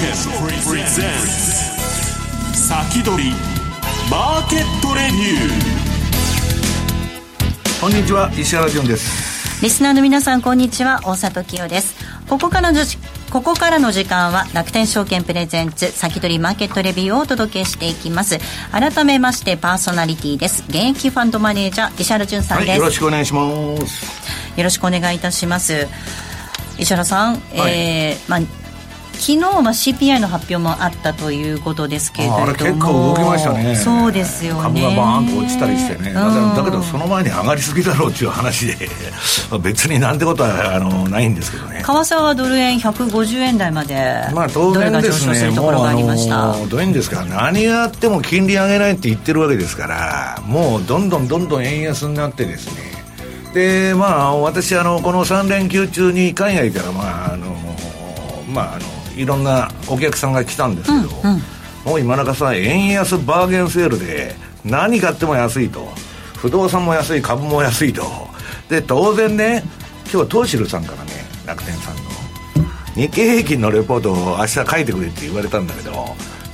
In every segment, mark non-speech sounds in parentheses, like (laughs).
先取りマーケットレビューこんにちは石原潤です。リスナーの皆さんこんにちは。大里清です。ここからのここからの時間は楽天証券プレゼンツ先取りマーケットレビューをお届けしていきます。改めましてパーソナリティです。現役ファンドマネージャー石原潤さんです、はい、よろしくお願いします。よろしくお願いいたします。石原さん、はい、えー、まあ昨日は CPI の発表もあったということですけれども。あれ結構動きましたね。そうですよね。株がバーンと落ちたりしてね、うん、だけどその前に上がりすぎだろうっていう話で (laughs) 別になんてことはあのないんですけどね。為替はドル円150円台までまあ当然ですね。もうあのどういうんですか。何があっても金利上げないって言ってるわけですからもうどんどんどんどん円安になってですね。でまあ私あのこの3連休中に海外からまああのまああのいろんなお客さんが来たんですけど、うんうん、もう今中さん円安バーゲンセールで何買っても安いと。不動産も安い株も安いと。で当然ね今日東汁さんからね楽天さんの日経平均のレポートを明日書いてくれって言われたんだけど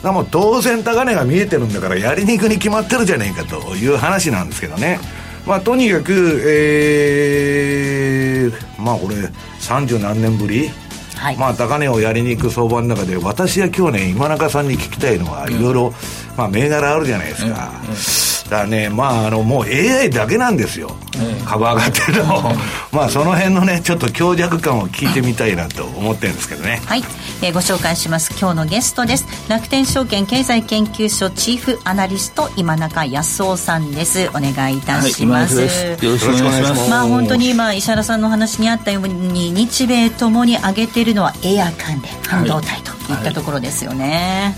でも当然高値が見えてるんだからやりにくに決まってるじゃねえかという話なんですけどね。まあとにかくえー、まあこれ30何年ぶりはい、まあ高値をやりに行く相場の中で私は今日ね今中さんに聞きたいのはいろいろまあ銘柄あるじゃないですか、うんうん。だからね、まあ、あの、もう AI だけなんですよ。株上がってるの。(laughs) まあ、その辺のね、ちょっと強弱感を聞いてみたいなと思ってるんですけどね。はい。えー、ご紹介します。今日のゲストです。楽天証券経済研究所チーフアナリスト、今中康夫さんです。お願いいたします。はい、よろしくお願いします。まあ、本当に今、石原さんの話にあったように、日米ともに上げているのはエア関連、半導体といったところですよね。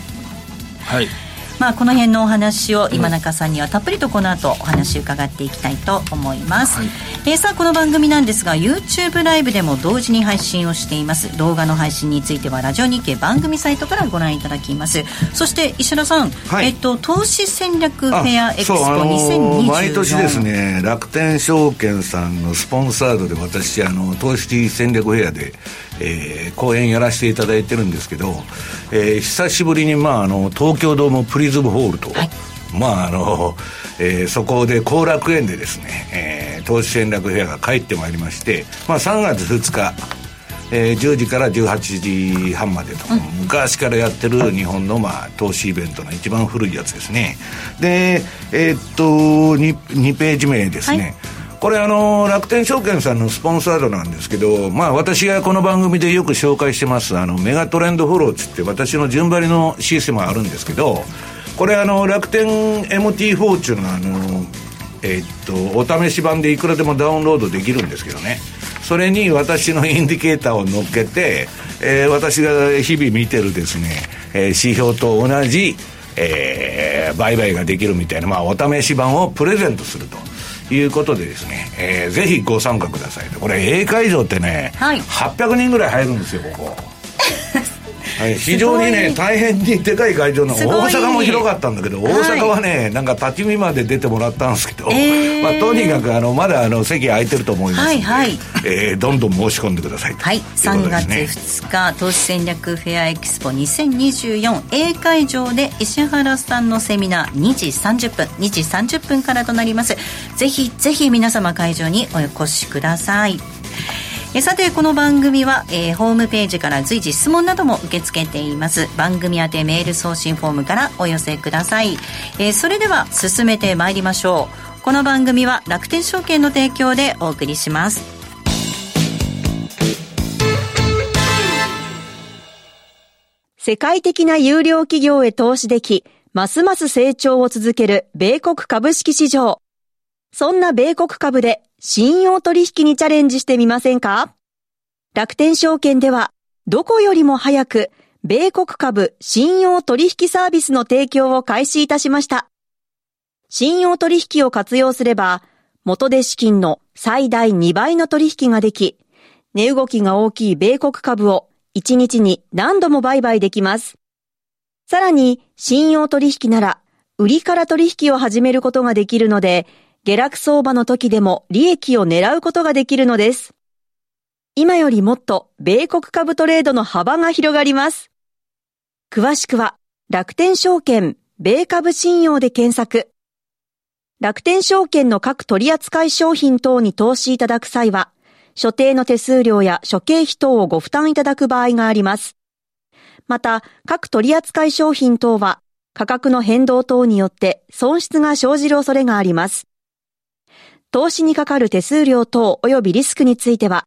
はい、はいまあ、この辺のお話を今中さんにはたっぷりとこの後お話伺っていきたいと思います、はい、えー、さあこの番組なんですが YouTube ライブでも同時に配信をしています。動画の配信についてはラジオ日経番組サイトからご覧いただきます。そして石田さん、はい、えっと、投資戦略フェアエクスポ2024毎年ですね楽天証券さんのスポンサードで私あの投資戦略フェアでえー、講演やらせていただいてるんですけど、えー、久しぶりに、まあ、あの東京ドームプリズムホールと、はい、まああのえー、そこで後楽園でですね、えー、投資戦略フェアが帰ってまいりまして、まあ、3月2日、えー、10時から18時半までと、うん、昔からやってる日本の、まあ、投資イベントの一番古いやつですね。でえー、っと 2, 2ページ目ですね、はいこれあの楽天証券さんのスポンサードなんですけど、まあ私がこの番組でよく紹介してますあのメガトレンドフォローっつって私の順張りのシステムがあるんですけど、これあの楽天 MT フォーチュンのあの、えー、っと、お試し版でいくらでもダウンロードできるんですけどね。それに私のインディケーターを乗っけて、えー、私が日々見てるですね、えー、指標と同じ、えー、売買ができるみたいな、まあお試し版をプレゼントすると。いうことでですね、えー、ぜひご参加ください。これ A 会場ってね、はい、800人ぐらい入るんですよここはい、非常にね大変にでかい会場の大阪も広かったんだけど大阪はね、はい、なんか立ち見まで出てもらったんですけど、えー、まあ、とにかくあのまだあの席空いてると思いますので、はいはい、えー、どんどん申し込んでくださいはい、3月2日投資戦略フェアエキスポ 2024A 会場で石原さんのセミナー2時30分2時30分からとなります。ぜひぜひ皆様会場にお越しくださいえさてこの番組は、えー、ホームページから随時質問なども受け付けています。番組宛てメール送信フォームからお寄せください、えー、それでは進めてまいりましょう。この番組は楽天証券の提供でお送りします。世界的な有料企業へ投資でき、ますます成長を続ける米国株式市場。そんな米国株で信用取引にチャレンジしてみませんか？楽天証券では、どこよりも早く、米国株信用取引サービスの提供を開始いたしました。信用取引を活用すれば、元で資金の最大2倍の取引ができ、値動きが大きい米国株を1日に何度も売買できます。さらに、信用取引なら、売りから取引を始めることができるので、下落相場の時でも利益を狙うことができるのです。今よりもっと米国株トレードの幅が広がります。詳しくは楽天証券米株信用で検索。楽天証券の各取扱商品等に投資いただく際は、所定の手数料や諸経費等をご負担いただく場合があります。また、各取扱商品等は、価格の変動等によって損失が生じる恐れがあります。投資にかかる手数料等及びリスクについては、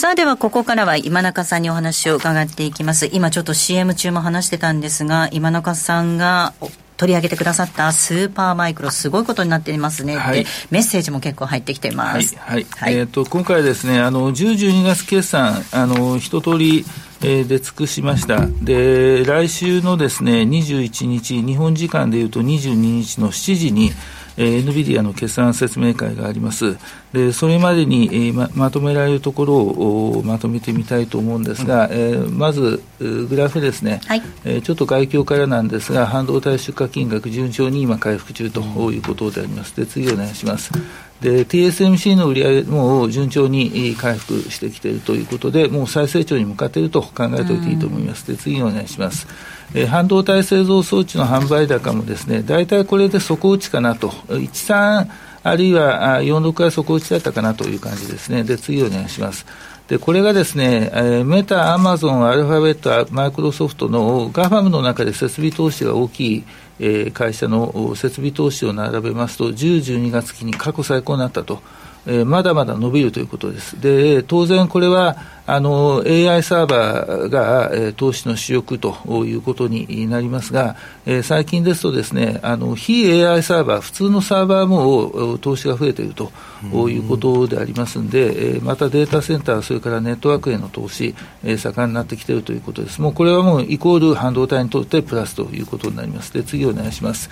さあではここからは今中さんにお話を伺っていきます。今ちょっと CM 中も話してたんですが、今中さんが取り上げてくださったスーパーマイクロすごいことになっていますね、はい、メッセージも結構入ってきてます。はい、はい、えっ、ー、と今回ですね、あの10、12月決算あの一通りえー、出尽くしました。で、来週のですね、21日、日本時間でいうと22日の7時に、えー、NVIDIA の決算説明会があります。で、それまでに、えー、ままとめられるところをまとめてみたいと思うんですが、うん、えー、まず、グラフですね、はい、えー、ちょっと外況からなんですが、半導体出荷金額順調に今回復中ということであります。で、次お願いします。で TSMC の売り上げも順調に回復してきているということで、もう再成長に向かっていると考えておいていいと思います。で次お願いします。えー、半導体製造装置の販売高もですね、大体これで底打ちかなと、13あるいは46は底打ちだったかなという感じですね。で、次お願いします。で、これがですね、え、メタ、アマゾン、アルファベット、マイクロソフトのガファムの中で設備投資が大きい、え、会社の設備投資を並べますと、10、12月期に過去最高になったと。え、まだまだ伸びるということです。で、当然これは、あの AI サーバーが、えー、投資の主力ということになりますが、えー、最近ですとですね、あの非 AI サーバー、普通のサーバーも投資が増えているということでありますので、えー、またデータセンター、それからネットワークへの投資、えー、盛んになってきているということです。もうこれはもうイコール半導体にとってプラスということになります。で、次お願いします。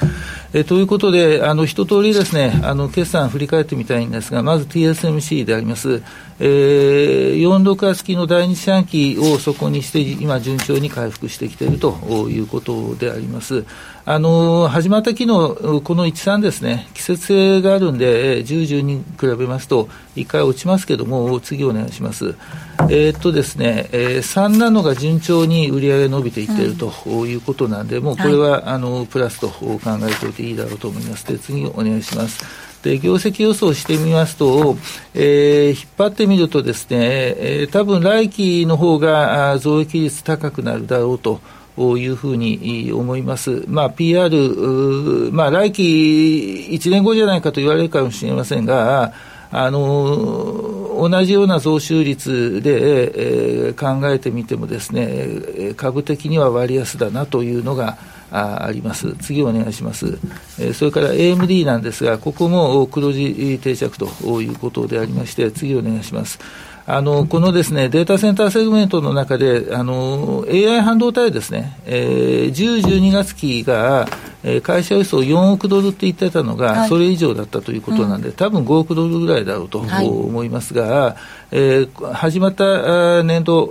えー、ということで、あの一通りですね、あの決算振り返ってみたいんですが、まず TSMC であります。えー、46月期の第二四半期をそこにして、今、順調に回復してきているということであります。あの始まった期のこの1、3ですね、季節性があるんで、10、10に比べますと、1回落ちますけども、次お願いします。えー、っとですね、えー、3なのが順調に売り上げ伸びていっているということなんで、もうこれは、はい、あのプラスと考えておいていいだろうと思います。で、次お願いします。で業績予想してみますと、えー、引っ張ってみるとですね、えー、多分来期の方が増益率高くなるだろうと。いうふうに思います。まあ、PR、まあ、来期1年後じゃないかと言われるかもしれませんが、あの同じような増収率で、えー、考えてみてもですね、株的には割安だなというのが、ああります。次お願いします。えー、それから AMD なんですが、ここも黒字定着ということでありまして、次お願いします。あのこのですねデータセンターセグメントの中で、あの AI 半導体ですね、えー、10、12月期が、えー、会社予想4億ドルって言ってたのが、それ以上だったということなんで、多分5億ドルぐらいだろうと思いますが、はい、えー、始まった年度、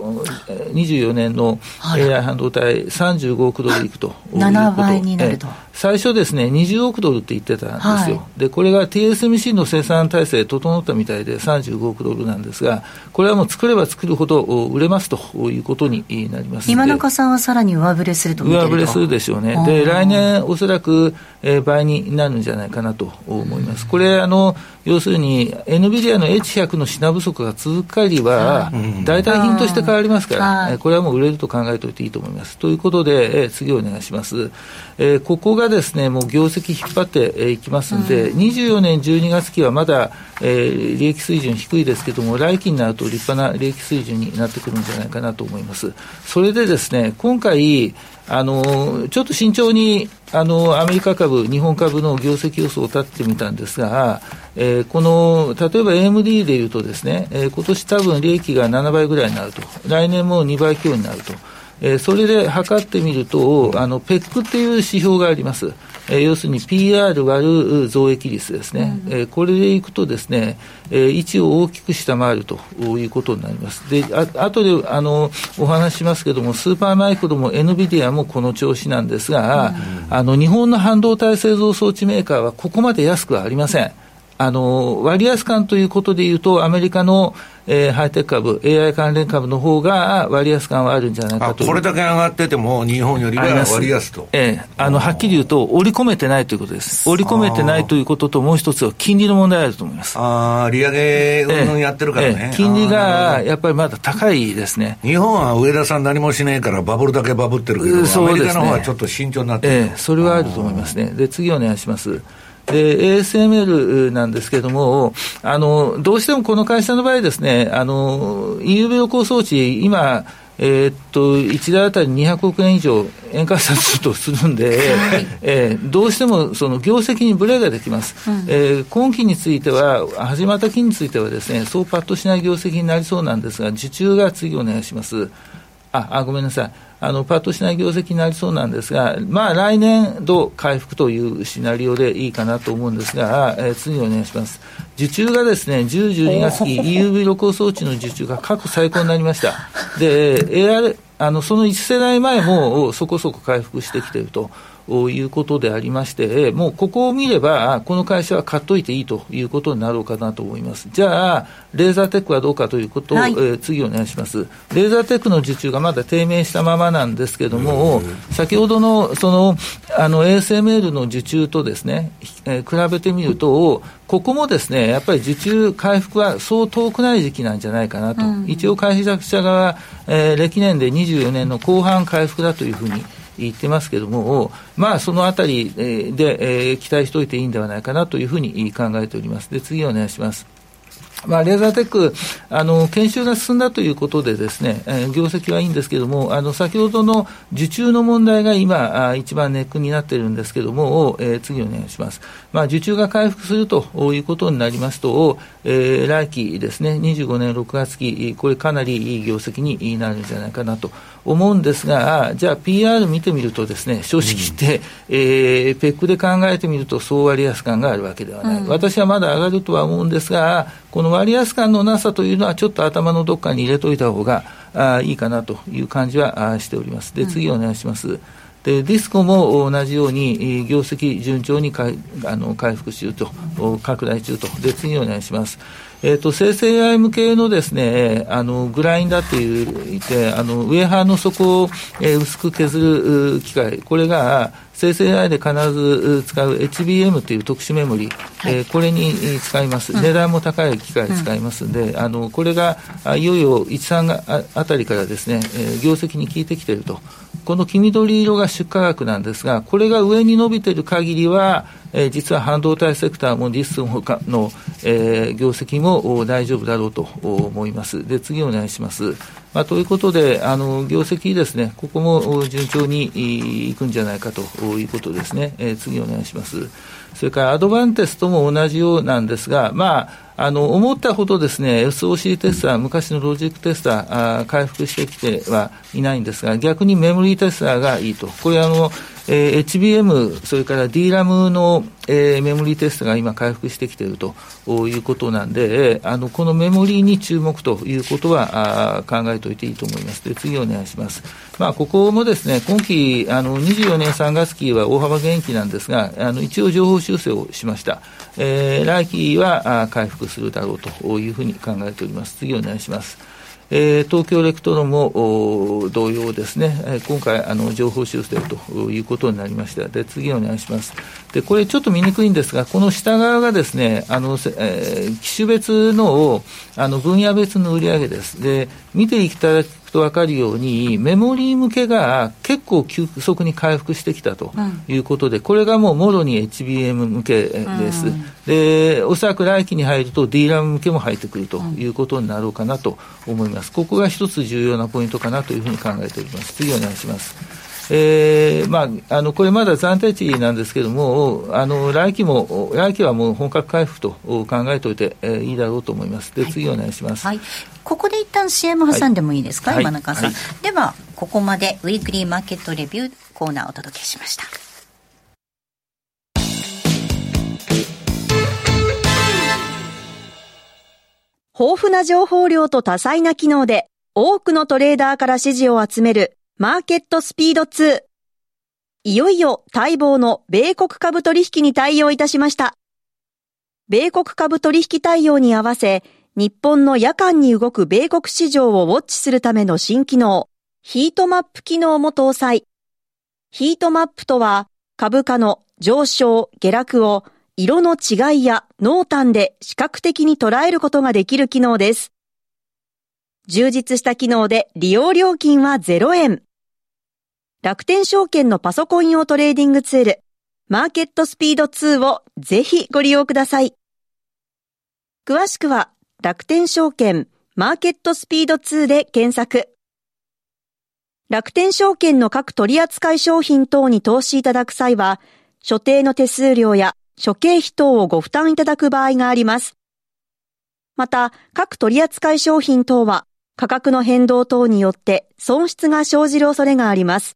24年の AI 半導体、35億ドルいくということ。7倍になると。最初ですね、20億ドルって言ってたんですよ。はい、で、これが TSMC の生産体制整ったみたいで35億ドルなんですが、これはもう作れば作るほど売れますということになります今中さんはさらに上振れすると上振れするでしょうね。で、来年おそらく、えー、倍になるんじゃないかなと思います。これ、あの、要するに、NVIDIA の H100 の品不足が続く限りは、代替品として変わりますから、これはもう売れると考えておいていいと思います。ということで、え次お願いします。えー、ここがですね、もう業績引っ張っていきますんで、うん、24年12月期はまだ、えー、利益水準低いですけども、来期になると立派な利益水準になってくるんじゃないかなと思います。それでですね、今回、あのちょっと慎重にあのアメリカ株、日本株の業績予想を立ってみたんですが、えー、この例えば AMD でいうとですね、えー、今年多分利益が7倍ぐらいになると、来年も2倍強になると。えー、それで測ってみると、あの、ペックっていう指標があります。えー、要するに PR 割る増益率ですね、うん、えー、これでいくとですね、えー、位置を大きく下回るということになります。で、あ後であのお話ししますけれども、スーパーマイクロも NVIDIA もこの調子なんですが、うん、あの日本の半導体製造装置メーカーはここまで安くはありません。あの割安感ということでいうと、アメリカのえー、ハイテク株、AI 関連株の方が割安感はあるんじゃないかとこれだけ上がってても、日本よりは割安と。ええー、あのはっきり言うと、織り込めてないということです。織り込めてないということと、もう一つは金利の問題あると思います。ああ、利上げうんやってるからね、えー、金利がやっぱりまだ高いですね。日本は上田さん何もしないから、バブルだけバブってるけど、そうですね、アメリカの方はちょっと慎重になってる、えー、それはあると思いますね。で、次お願いします。で、ASML なんですけれども、あの、どうしてもこの会社の場合ですね、あの、EUV 露光装置、今、えー、っと、1台あたり200億円以上円換算するとするんで、はい、えー、どうしてもその業績にブレができます、うん、えー、今期については、始まった期についてはですね、そうパッとしない業績になりそうなんですが、受注が次お願いします。あ、あごめんなさい。あのパッとしない業績になりそうなんですが、まあ、来年度回復というシナリオでいいかなと思うんですが、えー、次お願いします。受注がですね、10、12月 (laughs) 期 EUV 露光装置の受注が過去最高になりました。で、AR、あの、その1世代前もそこそこ回復してきていると。いうことでありまして、もうここを見れば、この会社は買っといていいということになろうかなと思います。じゃあ、レーザーテックはどうかということを、はい、えー、次お願いします。レーザーテックの受注がまだ低迷したままなんですけれども、先ほどのそのあの ASML の受注とですね、えー、比べてみると、ここもですね、やっぱり受注回復はそう遠くない時期なんじゃないかなと。うん、一応、会社者側、えー、歴年で24年の後半回復だというふうに言ってますけども、まあ、そのあたりで、えー、期待しておいていいんではないかなというふうに考えております。で、次お願いします。まあ、レーザーテック、あの、研修が進んだということでですね、えー、業績はいいんですけれども、あの、先ほどの受注の問題が今、あ一番ネックになっているんですけれども、えー、次お願いします。まあ、受注が回復するということになりますと、えー、来期ですね、25年6月期、これかなりいい業績になるんじゃないかなと思うんですが、じゃあ PR 見てみるとですね、正直言って、うん、えー、ペックで考えてみると総割安感があるわけではない。うん、私はまだ上がるとは思うんですが、この割安感のなさというのはちょっと頭のどっかに入れといた方があいいかなという感じはあしております。で、次お願いします。うんでディスコも同じように業績順調にかあの回復中と、拡大中と、で次お願いします。えーと、生成 AI 向けのですね、あのグラインダーって言って、あのウェハーの底を、えー、薄く削る機械、これが生成 AI で必ず使う HBM という特殊メモリ、はい、えー、これに使います、うん、値段も高い機械使いますんで、うん、あのこれがいよいよ1、3あたりからですね、えー、業績に効いてきていると。この黄緑色が出荷額なんですが、これが上に伸びている限りは、えー、実は半導体セクターもディスのの、えー、業績も大丈夫だろうと思います。で、次お願いします。まあ、ということで、あの業績ですね、ここも順調にいくんじゃないかということですね。えー、次お願いします。それからアドバンテストも同じようなんですが、まあ、あの思ったほどですね、SOC テスター、昔のロジックテスター、あ回復してきてはいないんですが、逆にメモリーテスターがいいと。これあの、えー、HBM、それから DRAM の、えー、メモリーテストが今回復してきているということなんで、えー、あのこのメモリーに注目ということはあ考えておいていいと思います。で次お願いします。まあ、ここもですね、今期、あの24年3月期は大幅減益なんですが、あの一応情報修正をしました。えー、来期はあ回復するだろうというふうに考えております。次お願いします。えー、東京レクトロも同様ですね、えー、今回あの、情報修正ということになりました。で、次お願いします。で、これちょっと見にくいんですが、この下側がですね、あの、えー、機種別の、あの、分野別の売上です。で、見ていただくと分かるように、メモリー向けが結構急速に回復してきたということで、うん、これがもうもろに HBM 向けです。うん、で、おそらく来期に入ると DRAM 向けも入ってくるということになろうかなと思います。ここが一つ重要なポイントかなというふうに考えております。次お願いします。えーまあ、あのこれまだ暫定値なんですけれども、あの来期も、来期はもう本格回復と考えておいて、えー、いいだろうと思います。で、次お願いします。はい、ここで一旦 CM 挟んでもいいですか、はい、今中さん。はい、ではここまでウィークリーマーケットレビューコーナーをお届けしました。豊富な情報量と多彩な機能で多くのトレーダーから支持を集めるマーケットスピード2。いよいよ待望の米国株取引に対応いたしました。米国株取引対応に合わせ、日本の夜間に動く米国市場をウォッチするための新機能、ヒートマップ機能も搭載。ヒートマップとは、株価の上昇、下落を色の違いや濃淡で視覚的に捉えることができる機能です。充実した機能で利用料金は0円。楽天証券のパソコン用トレーディングツール、マーケットスピード2をぜひご利用ください。詳しくは楽天証券マーケットスピード2で検索。楽天証券の各取扱商品等に投資いただく際は、所定の手数料や諸経費等をご負担いただく場合があります。また、各取扱商品等は価格の変動等によって損失が生じる恐れがあります。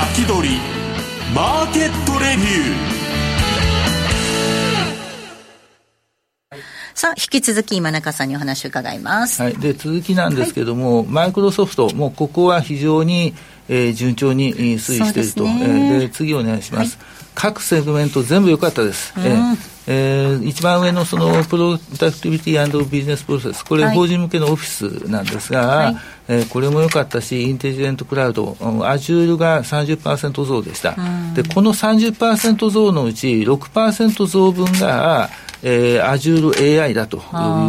先取りマーケットレビューさあ、引き続き今中さんにお話を伺います。はい。で、続きなんですけども、はい、マイクロソフト、もうここは非常に、えー、順調に推移していると。で、ね、えー、で、次お願いします。はい、各セグメント全部良かったです。うん、えーえー、一番上のそのプロダクティビティビジネスプロセス、これ、法人向けのオフィスなんですが、はい、えー、これも良かったし、インテリジェントクラウド、アジュールが30%増でした。で、この30%増のうち6%増分が、えー、Azure AI だという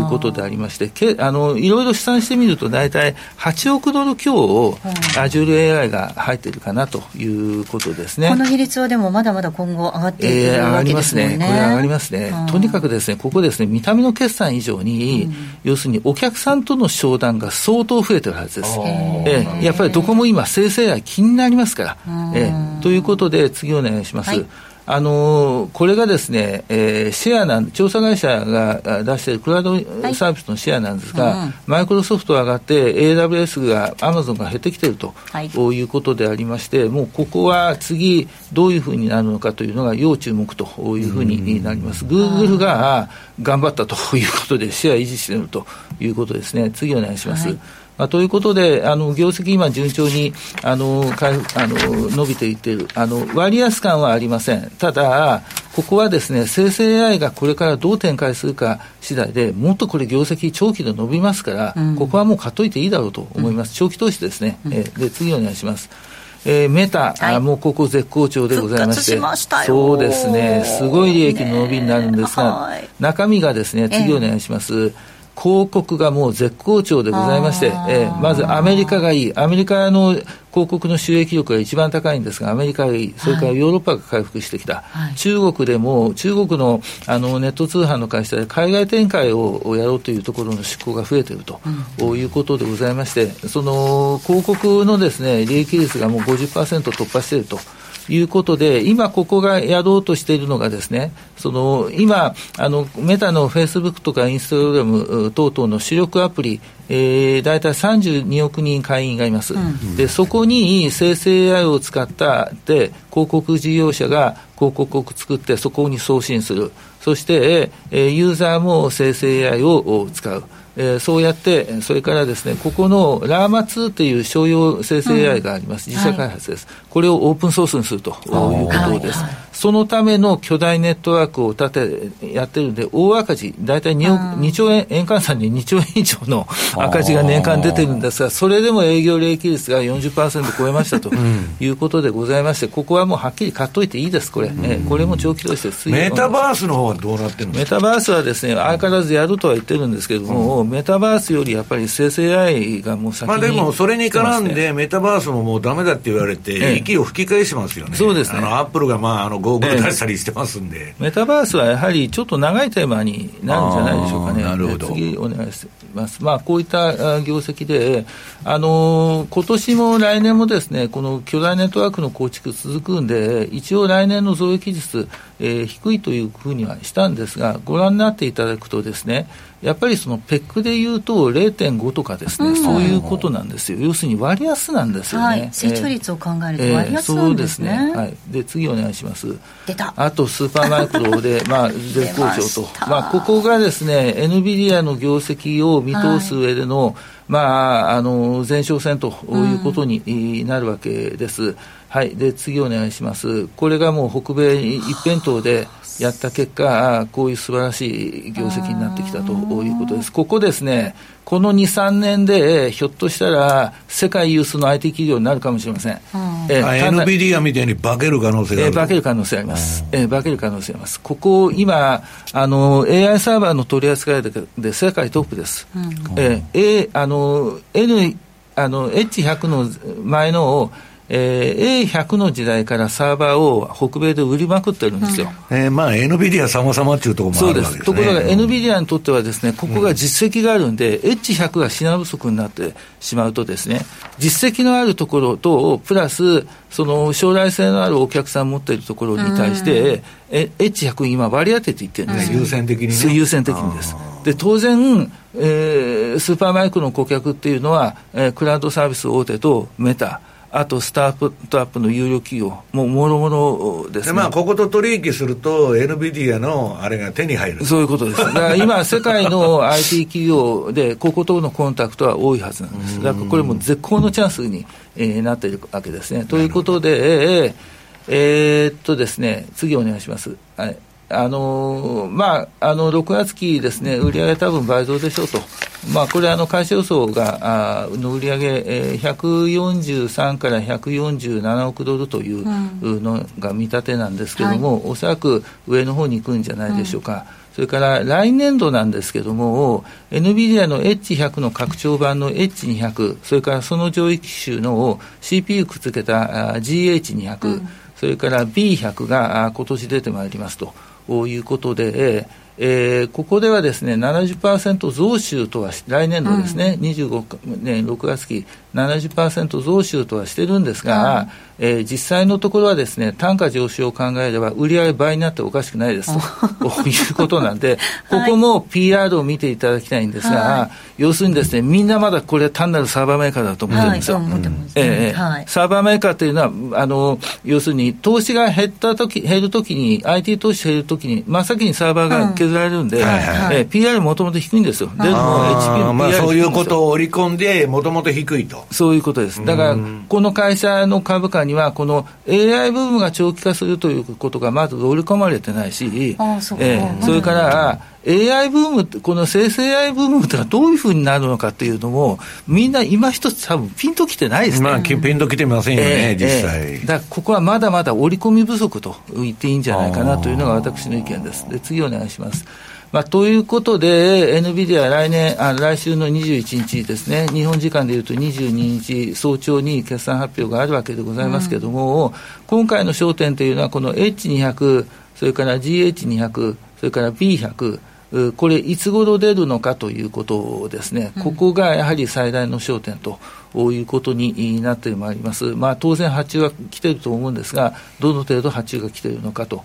ことでありまして、けあのいろいろ試算してみると、大体8億ドル強を Azure AI が入っているかなということですね。この比率はでもまだまだ今後上がっていく、えー、わけですね。上がりますね。これ上がりますね。とにかくですね、ここですね、見た目の決算以上に、うん、要するにお客さんとの商談が相当増えてるはずです。えー、やっぱりどこも今、生成 AI 気になりますから。えー、ということで、次お願いします。はいあのこれがですね、えー、シェアなん調査会社が出しているクラウドサービスのシェアなんですが、はいうん、マイクロソフト上がって AWS がアマゾンが減ってきていると、はい、いうことでありましてもうここは次どういうふうになるのかというのが要注目というふうになります、グーグルが頑張ったということでシェア維持しているということですね。次お願いします、はいまあ、ということで、あの業績、今、順調にあのかあの伸びていっている。あの、割安感はありません、ただ、ここはですね生成 AI がこれからどう展開するか次第でもっとこれ、業績、長期で伸びますから、うん、ここはもう買っといていいだろうと思います、長期投資ですね、うん、えで次お願いします。えー、メタ、はい、もうここ絶好調でございまして。そうですね、すごい利益の伸びになるんですが、中身がですね、次お願いします。えー広告がもう絶好調でございまして、えー、まずアメリカがいい、アメリカの広告の収益力が一番高いんですが、アメリカがいい、それからヨーロッパが回復してきた、はい、中国でも、中国のあのネット通販の会社で海外展開をやろうというところの出向が増えていると、うん、いうことでございまして、その広告のです、ね、利益率がもう50%突破していると。いうことで、今ここがやろうとしているのがですね、その今、あのメタのフェイスブックとかインスタグラム等々の主力アプリ、えー、大体32億人会員がいます、うん、でそこに生成 AI を使ったで広告事業者が広告を作ってそこに送信する。そして、えー、ユーザーも生成 AI を使う。えー、そうやって、それからですね、ここのラーマ2という商用生成 AI があります、うん、自社開発です、はい、これをオープンソースにするということです。そのための巨大ネットワークを立て、やってるんで、大赤字、大体 2, 2兆円、円換算で2兆円以上の赤字が年間出てるんですが、それでも営業利益率が40%超えましたということでございまして、ここはもうはっきり買っといていいです、これ。ね、これも長期投資です。メタバースの方はどうなってるメタバースはですね、相変わらずやるとは言ってるんですけれども、うん、メタバースよりやっぱり生成 AI がもう先に、まあでも、それに絡んで、メタバースももうだめだって言われて、ええ、息を吹き返しますよね。そうですね。あの、アップルがまあ、あの、ゴーグル出したりしてますんで、え。メタバースはやはりちょっと長いテーマになるんじゃないでしょうかね。なるほど。次お願いします。まあ、こういった業績で、あの、今年も来年もですね、この巨大ネットワークの構築続くんで、一応来年の増益率、えー、低いというふうにはしたんですが、ご覧になっていただくとですね、やっぱりそのペックでいうと0.5とかですね、うん、そういうことなんですよ。要するに割安なんですよね。はい、成長率を考えると割安なんですね。えー、そうですね。はい。で、次お願いします。出た。あと、スーパーマイクロで、まあ、(laughs) 絶好調と。まあ、ここがですね、NVIDIA の業績を見通す上での、はい、まあ、あの、前哨戦ということになるわけです。うんはい、で次お願いします、これがもう北米一辺倒でやった結果、こういう素晴らしい業績になってきたということです。ここですね、この2、3年で、ひょっとしたら、世界有数の IT 企業になるかもしれません。えー、NVIDIA みたいに化ける可能性がある、えー、化ける可能性あります。えー、化ける可能性あります。ここ、今、あの、AI サーバーの取り扱いで世界トップです。うん、えー、A、あの、N、あの、H100 の前のを、えー、A100 の時代からサーバーを北米で売りまくってるんですよ。うん、えー、まあ、NVIDIA 様々っていうところもあるわけです、ね、ところが NVIDIA にとってはですね、ここが実績があるんで、うん、H100 が品不足になってしまうとですね、実績のあるところと、プラス、その将来性のあるお客さん持っているところに対して、うん、え H100 今割り当てていってるんです。よ。優先的に、ね、優先的にです。で、当然、えー、スーパーマイクの顧客っていうのは、えー、クラウドサービス大手とメタ、あとスタートアップの有料企業、もうもろもろですね。まあ、ここと取引すると、NVIDIA のあれが手に入るそういうことです。だから (laughs) 今、世界の IT 企業で、こことのコンタクトは多いはずなんです。だからこれも絶好のチャンスに、えー、なっているわけですね。ということで、えー、えー、っとですね、次お願いします。はいあのまあ、あの6月期ですね、売上多分倍増でしょうと、まあ、これ、あの会社予想があの売上、えー、143から147億ドルというのが見立てなんですけれども、はい、おそらく上の方に行くんじゃないでしょうか。うんそれから来年度なんですけども、NVIDIA の H100 の拡張版の H200、それからその上位機種の CPU くっつけた GH200、うん、それから B100 が今年出てまいりますと。いうことで、えー、ここではですね70%増収とは来年度ですね、うん、25年6月期70%増収とはしてるんですが、うん、えー、実際のところはですね単価上昇を考えれば売上倍になっておかしくないですということなんで、(laughs) ここも PR を見ていただきたいんですが、はい、要するにですねみんなまだこれ単なるサーバーメーカーだと思ってるんですよ。はいえーはい、サーバーメーカーというのはあの要するに投資が減った時減るときに IT 投資減るときに真っ先にサーバーが削られるんで、うんはいはい、えー、PR もともと低いんですよ。でも HP まあ、そういうことを織り込んでもともと低いと。そういうことです。だから、この会社の株価には、この AI 部分が長期化するということがまず織り込まれてないし、あそえー、それから、AI ブーム、この生成 AI ブームというのはどういうふうになるのかというのも、みんな今一つ多分ピンときてないですね。まあ、ピンときてませんよね、えー、実際。えー、だここはまだまだ織り込み不足と言っていいんじゃないかなというのが私の意見です。で、次お願いします。まあ、ということで、NVIDIA 来年、あ来週の21日ですね、日本時間でいうと22日早朝に決算発表があるわけでございますけれども、うん、今回の焦点というのは、この H200、それから GH200、それから B100、これ、いつ頃出るのかということですね、ここがやはり最大の焦点ということになってまいります。まあ、当然、発注は来ていると思うんですが、どの程度発注が来ているのかと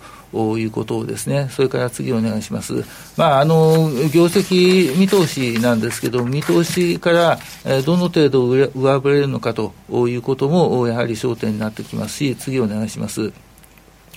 いうことをですね、それから次お願いします。まあ、あの、業績見通しなんですけど、見通しから、えどの程度上振れるのかということも、やはり焦点になってきますし、次お願いします。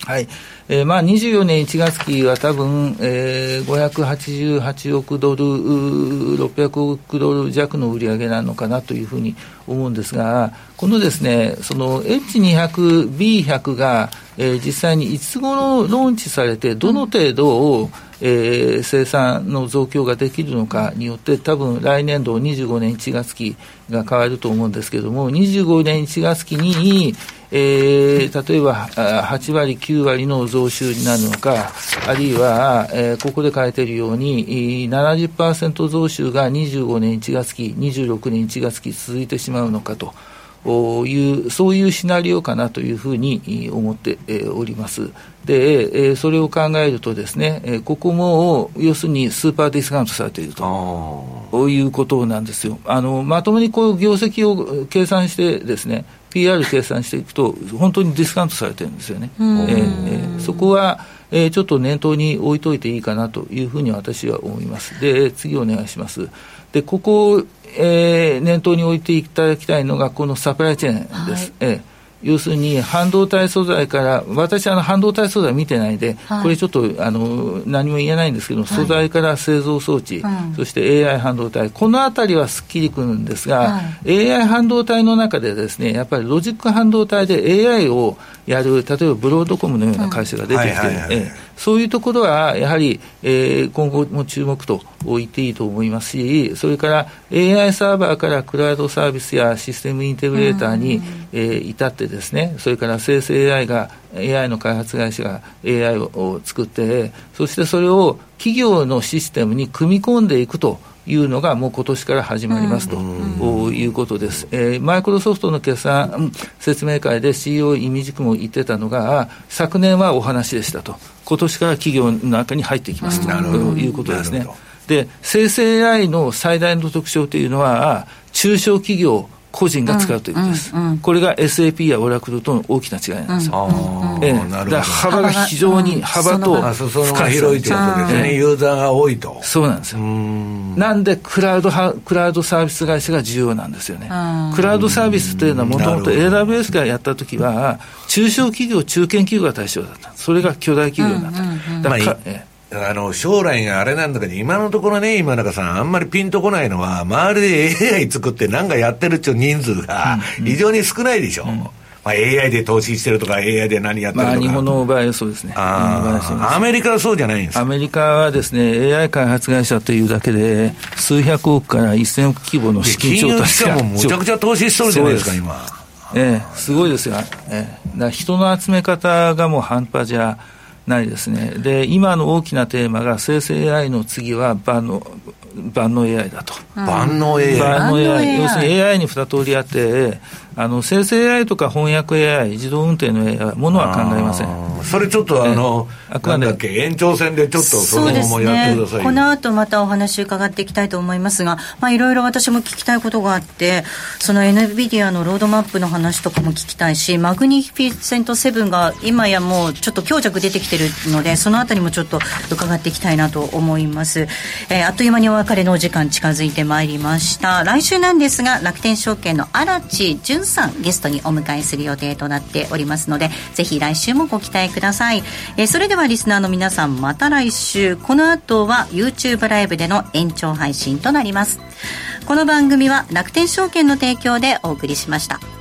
はい。えー、まあ、24年1月期は多分、えー、588億ドル、600億ドル弱の売り上げなのかなというふうに思うんですが、このですね、その H200、B100 が、えー、実際にいつ頃ローンチされて、どの程度を、えー、生産の増強ができるのかによって、多分来年度25年1月期が変わると思うんですけれども、25年1月期に、えー、例えば8割、9割の増収になるのか、あるいは、えー、ここで書いているように、70%増収が25年1月期、26年1月期続いてしまうのかと。いう、そういうシナリオかなというふうに思っております。で、それを考えるとですね、ここも要するにスーパーディスカウントされているということなんですよ。あのまともにこう業績を計算してですね、PR 計算していくと、本当にディスカウントされてるんですよね。えー、そこは、えー、ちょっと念頭に置いといていいかなというふうに私は思います。で、次お願いします。で、ここ、えー、念頭に置いていただきたいのが、このサプライチェーンです。はい、えー要するに半導体素材から、私、あの半導体素材見てないで、はい、これちょっとあの何も言えないんですけど、はい、素材から製造装置、うん、そして AI 半導体、このあたりはすっきりくるんですが、はい、AI 半導体の中でですね、やっぱりロジック半導体で AI をやる、例えばブロードコムのような会社が出てきて、そういうところはやはり、えー、今後も注目と言っていいと思いますし、それから AI サーバーからクラウドサービスやシステムインテグレーターに、えー、至ってですね、それから生成 AI が、AI の開発会社が AI を作って、そしてそれを企業のシステムに組み込んでいくと。いうのがもう今年から始まりますと、ういうことです、えー、マイクロソフトの決算説明会で CEO イミジクも言ってたのが、昨年はお話でしたと、今年から企業の中に入ってきますということですね。で、生成 AI の最大の特徴というのは、中小企業、個人が使うということです、うんうんうん、これが SAP やオラクルとの大きな違いなんですよ、うんうん、ええ、だから幅が非常に幅と深さ広いということですね、ユーザーが多いと。そうなんですよ。なんでクラウドクラウドサービス会社が重要なんですよね。クラウドサービスというのはもともと AWS がやった時は中小企業中堅企業が対象だった。それが巨大企業になった、うんうんうん、だから、ええあの、将来があれなんだけど、今のところね、今中さん、あんまりピンとこないのは、周りで AI 作ってなんかやってるっていう人数が非常に少ないでしょ。うんうん、まあ、AI で投資してるとか、AI で何やってるとか。まあ、日本の場合はそうですね。アメリカはそうじゃないんですアメリカはですね、AI 開発会社というだけで、数百億から1000億規模の資金調達が。金融機関もむちゃくちゃ投資しとるじゃないですか、今。ええ、すごいですよ。ええ、だ人の集め方がもう半端じゃ、ないですね。で、今の大きなテーマが生成 AI の次は万能、万能 AI だと。万能 AI? 万能 AI。要するに AI に二通りあって、あの生成 AI とか翻訳 AI、自動運転の AI はものは考えません。それちょっとあの、あくまで延長戦でちょっとそのままやってください、ね、この後またお話伺っていきたいと思いますが、まあいろいろ私も聞きたいことがあって、その NVIDIA のロードマップの話とかも聞きたいし、マグニフィセント7が今やもうちょっと強弱出てきてるので、そのあたりもちょっと伺っていきたいなと思います。えー、あっという間にお別れのお時間近づいてまいりました。来週なんですが、楽天証券の荒地淳さんゲストにお迎えする予定となっておりますので、ぜひ来週もご期待ください。えー、それではリスナーの皆さんまた来週。この後は YouTube ライブでの延長配信となります。この番組は楽天証券の提供でお送りしました。